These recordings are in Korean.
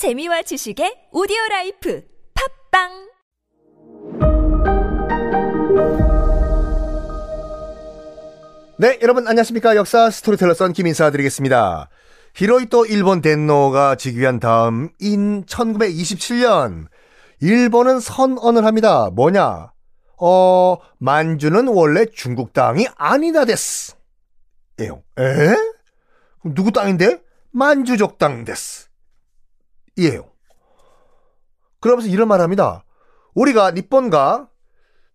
재미와 지식의 오디오 life 팟빵 네, 여러분 안녕하십니까? 역사 스토리텔러 썬킴 인사드리겠습니다. 히로히토 일본 덴노가 즉위한 다음인 1927년 일본은 선언을 합니다. 뭐냐? 어, 만주는 원래 중국 땅이 아니다 です. 예요. 에? 누구 땅인데? 만주족 땅 데스. 이에요. 그러면서 이런 말 합니다. 우리가 니폰과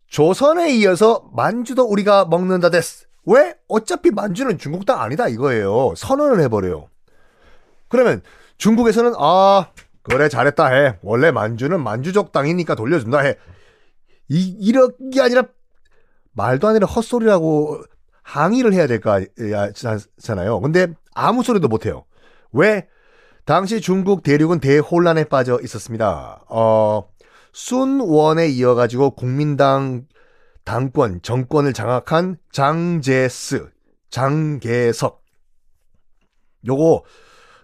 조선에 이어서 만주도 우리가 먹는다 데스. 왜? 어차피 만주는 중국 땅 아니다 이거예요. 선언을 해버려요. 그러면 중국에서는 아 그래 잘했다 해. 원래 만주는 만주족 땅이니까 돌려준다 해. 이 이런 게 아니라 말도 안 되는 헛소리라고 항의를 해야 될까 잖아요. 근데 아무 소리도 못 해요. 왜? 당시 중국 대륙은 대혼란에 빠져 있었습니다. 어, 순원에 이어가지고 국민당 당권, 정권을 장악한 장제스, 장계석. 요거,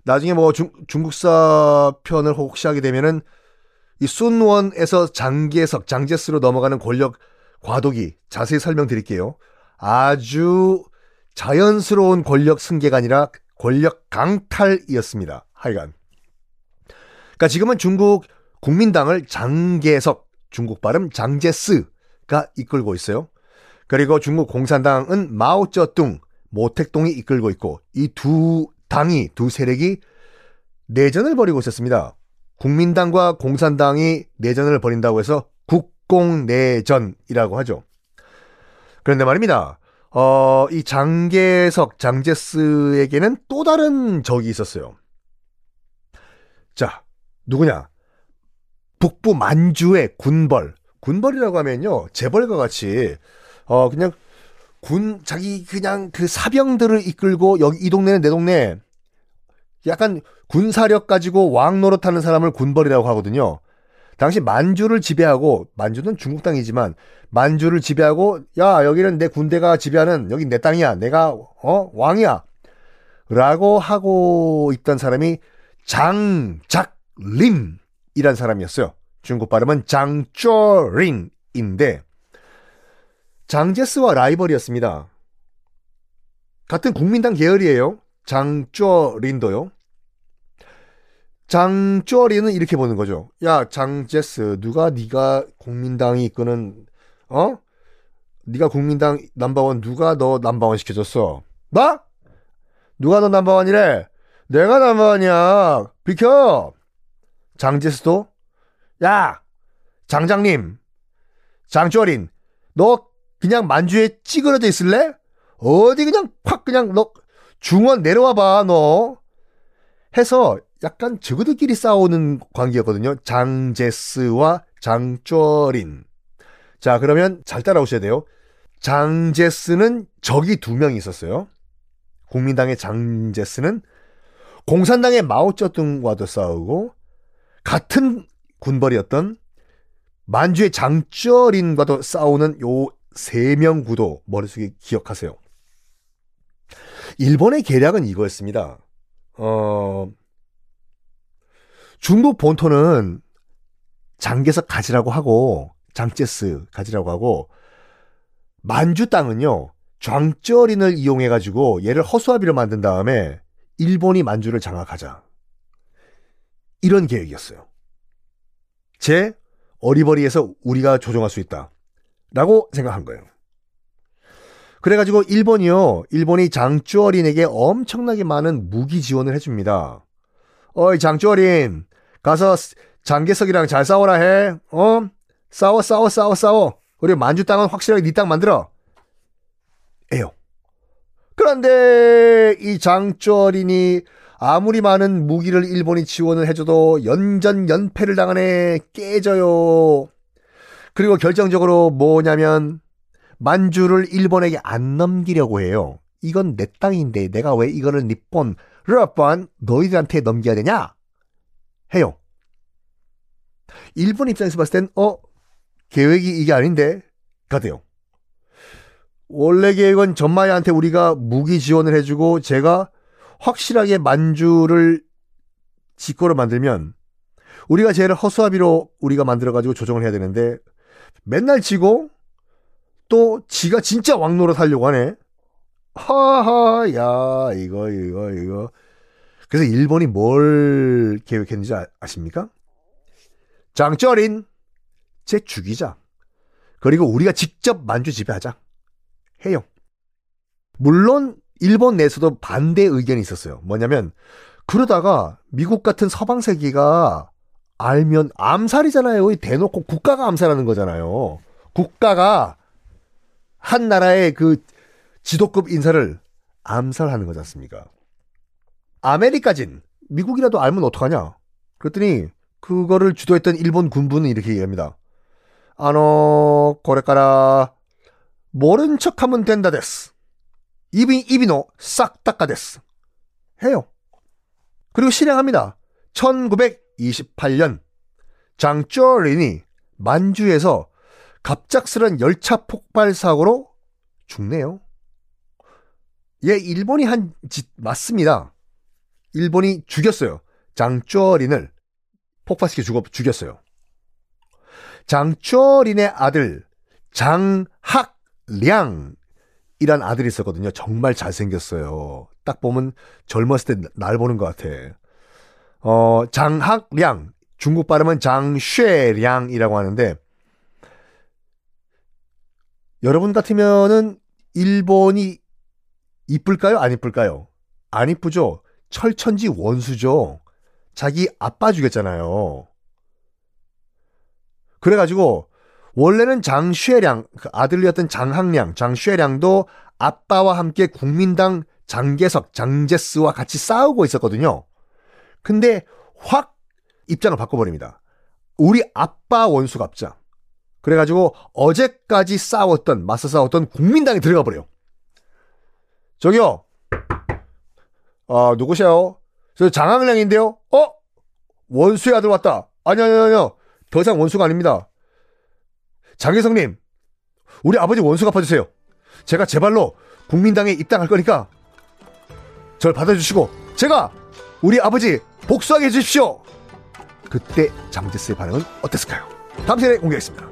나중에 뭐 중, 중국사 편을 혹시 하게 되면은 이 순원에서 장계석, 장제스로 넘어가는 권력 과도기 자세히 설명드릴게요. 아주 자연스러운 권력 승계가 아니라 권력 강탈이었습니다. 하여간. 그러니까 지금은 중국 국민당을 장계석, 중국 발음 장제스가 이끌고 있어요. 그리고 중국 공산당은 마오쩌둥, 모택동이 이끌고 있고 이 두 당이 두 세력이 내전을 벌이고 있었습니다. 국민당과 공산당이 내전을 벌인다고 해서 국공내전이라고 하죠. 그런데 말입니다. 어, 이 장계석, 장제스에게는 또 다른 적이 있었어요. 자, 누구냐? 북부 만주의 군벌. 군벌이라고 하면요, 재벌과 같이, 어, 그냥 군, 자기 그냥 그 사병들을 이끌고 여기 이 동네는 내 동네, 약간 군사력 가지고 왕 노릇하는 사람을 군벌이라고 하거든요. 당시 만주를 지배하고 만주는 중국 땅이지만 만주를 지배하고 야 여기는 내 군대가 지배하는 여기 내 땅이야 내가 어 왕이야 라고 하고 있던 사람이 장작림이란 사람이었어요. 중국 발음은 장쪼린인데 장제스와 라이벌이었습니다. 같은 국민당 계열이에요. 장쪼린도요. 장쪼리는 이렇게 보는 거죠. 야, 장제스, 누가 네가 국민당이 이끄는 어? 네가 국민당 넘버원 누가 너 넘버원 시켜줬어? 나? 누가 너 넘버원이래? 내가 넘버원이야. 비켜. 장제스도 야, 장장님, 장쪼린, 너 그냥 만주에 찌그러져 있을래? 어디 그냥 팍 그냥 너 중원 내려와 봐, 너. 해서 약간 저그들끼리 싸우는 관계였거든요. 장제스와 장쪼린. 자, 그러면 잘 따라오셔야 돼요. 장제스는 적이 두명 있었어요. 국민당의 장제스는 공산당의 마오쩌둥과도 싸우고 같은 군벌이었던 만주의 장쩌린과도 싸우는 요 세 명 구도 머릿속에 기억하세요. 일본의 계략은 이거였습니다. 어, 중국 본토는 장계석 가지라고 하고 장제스 가지라고 하고 만주 땅은요 장쩌린을 이용해 가지고 얘를 허수아비로 만든 다음에 일본이 만주를 장악하자 이런 계획이었어요. 제 어리버리에서 우리가 조종할 수 있다 라고 생각한 거예요. 그래가지고 일본이요 일본이 장쩌린에게 엄청나게 많은 무기 지원을 해줍니다. 어이 장쩌린 가서 장계석이랑 잘 싸워라 해. 어? 싸워 싸워 싸워 싸워. 우리 만주 땅은 확실하게 네 땅 만들어. 에요. 그런데 이 장쩌린이 아무리 많은 무기를 일본이 지원을 해줘도 연전 연패를 당하네 깨져요. 그리고 결정적으로 뭐냐면 만주를 일본에게 안 넘기려고 해요. 이건 내 땅인데 내가 왜 이거를 니폰, 르번 너희들한테 넘겨야 되냐? 해요. 일본 입장에서 봤을 땐, 어, 계획이 이게 아닌데? 가 돼요. 원래 계획은 전마야한테 우리가 무기 지원을 해주고 제가 확실하게 만주를 직거로 만들면 우리가 쟤를 허수아비로 우리가 만들어가지고 조정을 해야 되는데 맨날 지고 또 지가 진짜 왕노릇 하려고 하네. 하하, 야, 이거, 이거, 이거. 그래서 일본이 뭘 계획했는지 아, 아십니까? 장쩌린, 제 죽이자. 그리고 우리가 직접 만주 지배하자. 해요. 물론 일본 내에서도 반대 의견이 있었어요. 뭐냐면 그러다가 미국 같은 서방 세계가 알면 암살이잖아요. 대놓고 국가가 암살하는 거잖아요. 국가가 한 나라의 그 지도급 인사를 암살하는 거지 않습니까? 아메리카진 미국이라도 알면 어떡하냐? 그랬더니 그거를 주도했던 일본 군부는 이렇게 얘기합니다. 아노 고래까라 모른 척하면 된다 데스. 이비 이비노 싹 닦아 데스. 해요. 그리고 실행합니다. 1928년 장쩌린이 만주에서 갑작스런 열차 폭발 사고로 죽네요. 예, 일본이 한 짓 맞습니다. 일본이 죽였어요. 장쩌린을 폭파시켜 죽어, 죽였어요. 장쩌린의 아들 장학 량이란 아들이 있었거든요. 정말 잘생겼어요. 딱 보면 젊었을 때 날 보는 것 같아. 어, 장학량 중국 발음은 장쉐량이라고 하는데 여러분 같으면은 일본이 이쁠까요? 안 이쁠까요? 안 이쁘죠? 철천지 원수죠. 자기 아빠 죽였잖아요. 그래가지고 원래는 장쉐량 그 아들이었던 장학량 장쉐량도 아빠와 함께 국민당 장계석 장제스와 같이 싸우고 있었거든요. 근데 확 입장을 바꿔버립니다. 우리 아빠 원수 갑자. 그래가지고 어제까지 싸웠던 맞서 싸웠던 국민당에 들어가 버려요. 저기요. 아 누구세요? 저 장학량인데요. 어? 원수의 아들 왔다. 아니요 아니요 아니요. 더 이상 원수가 아닙니다. 장혜성님, 우리 아버지 원수 갚아주세요. 제가 제 발로 국민당에 입당할 거니까 절 받아주시고 제가 우리 아버지 복수하게 해주십시오. 그때 장제스의 반응은 어땠을까요? 다음 시간에 공개하겠습니다.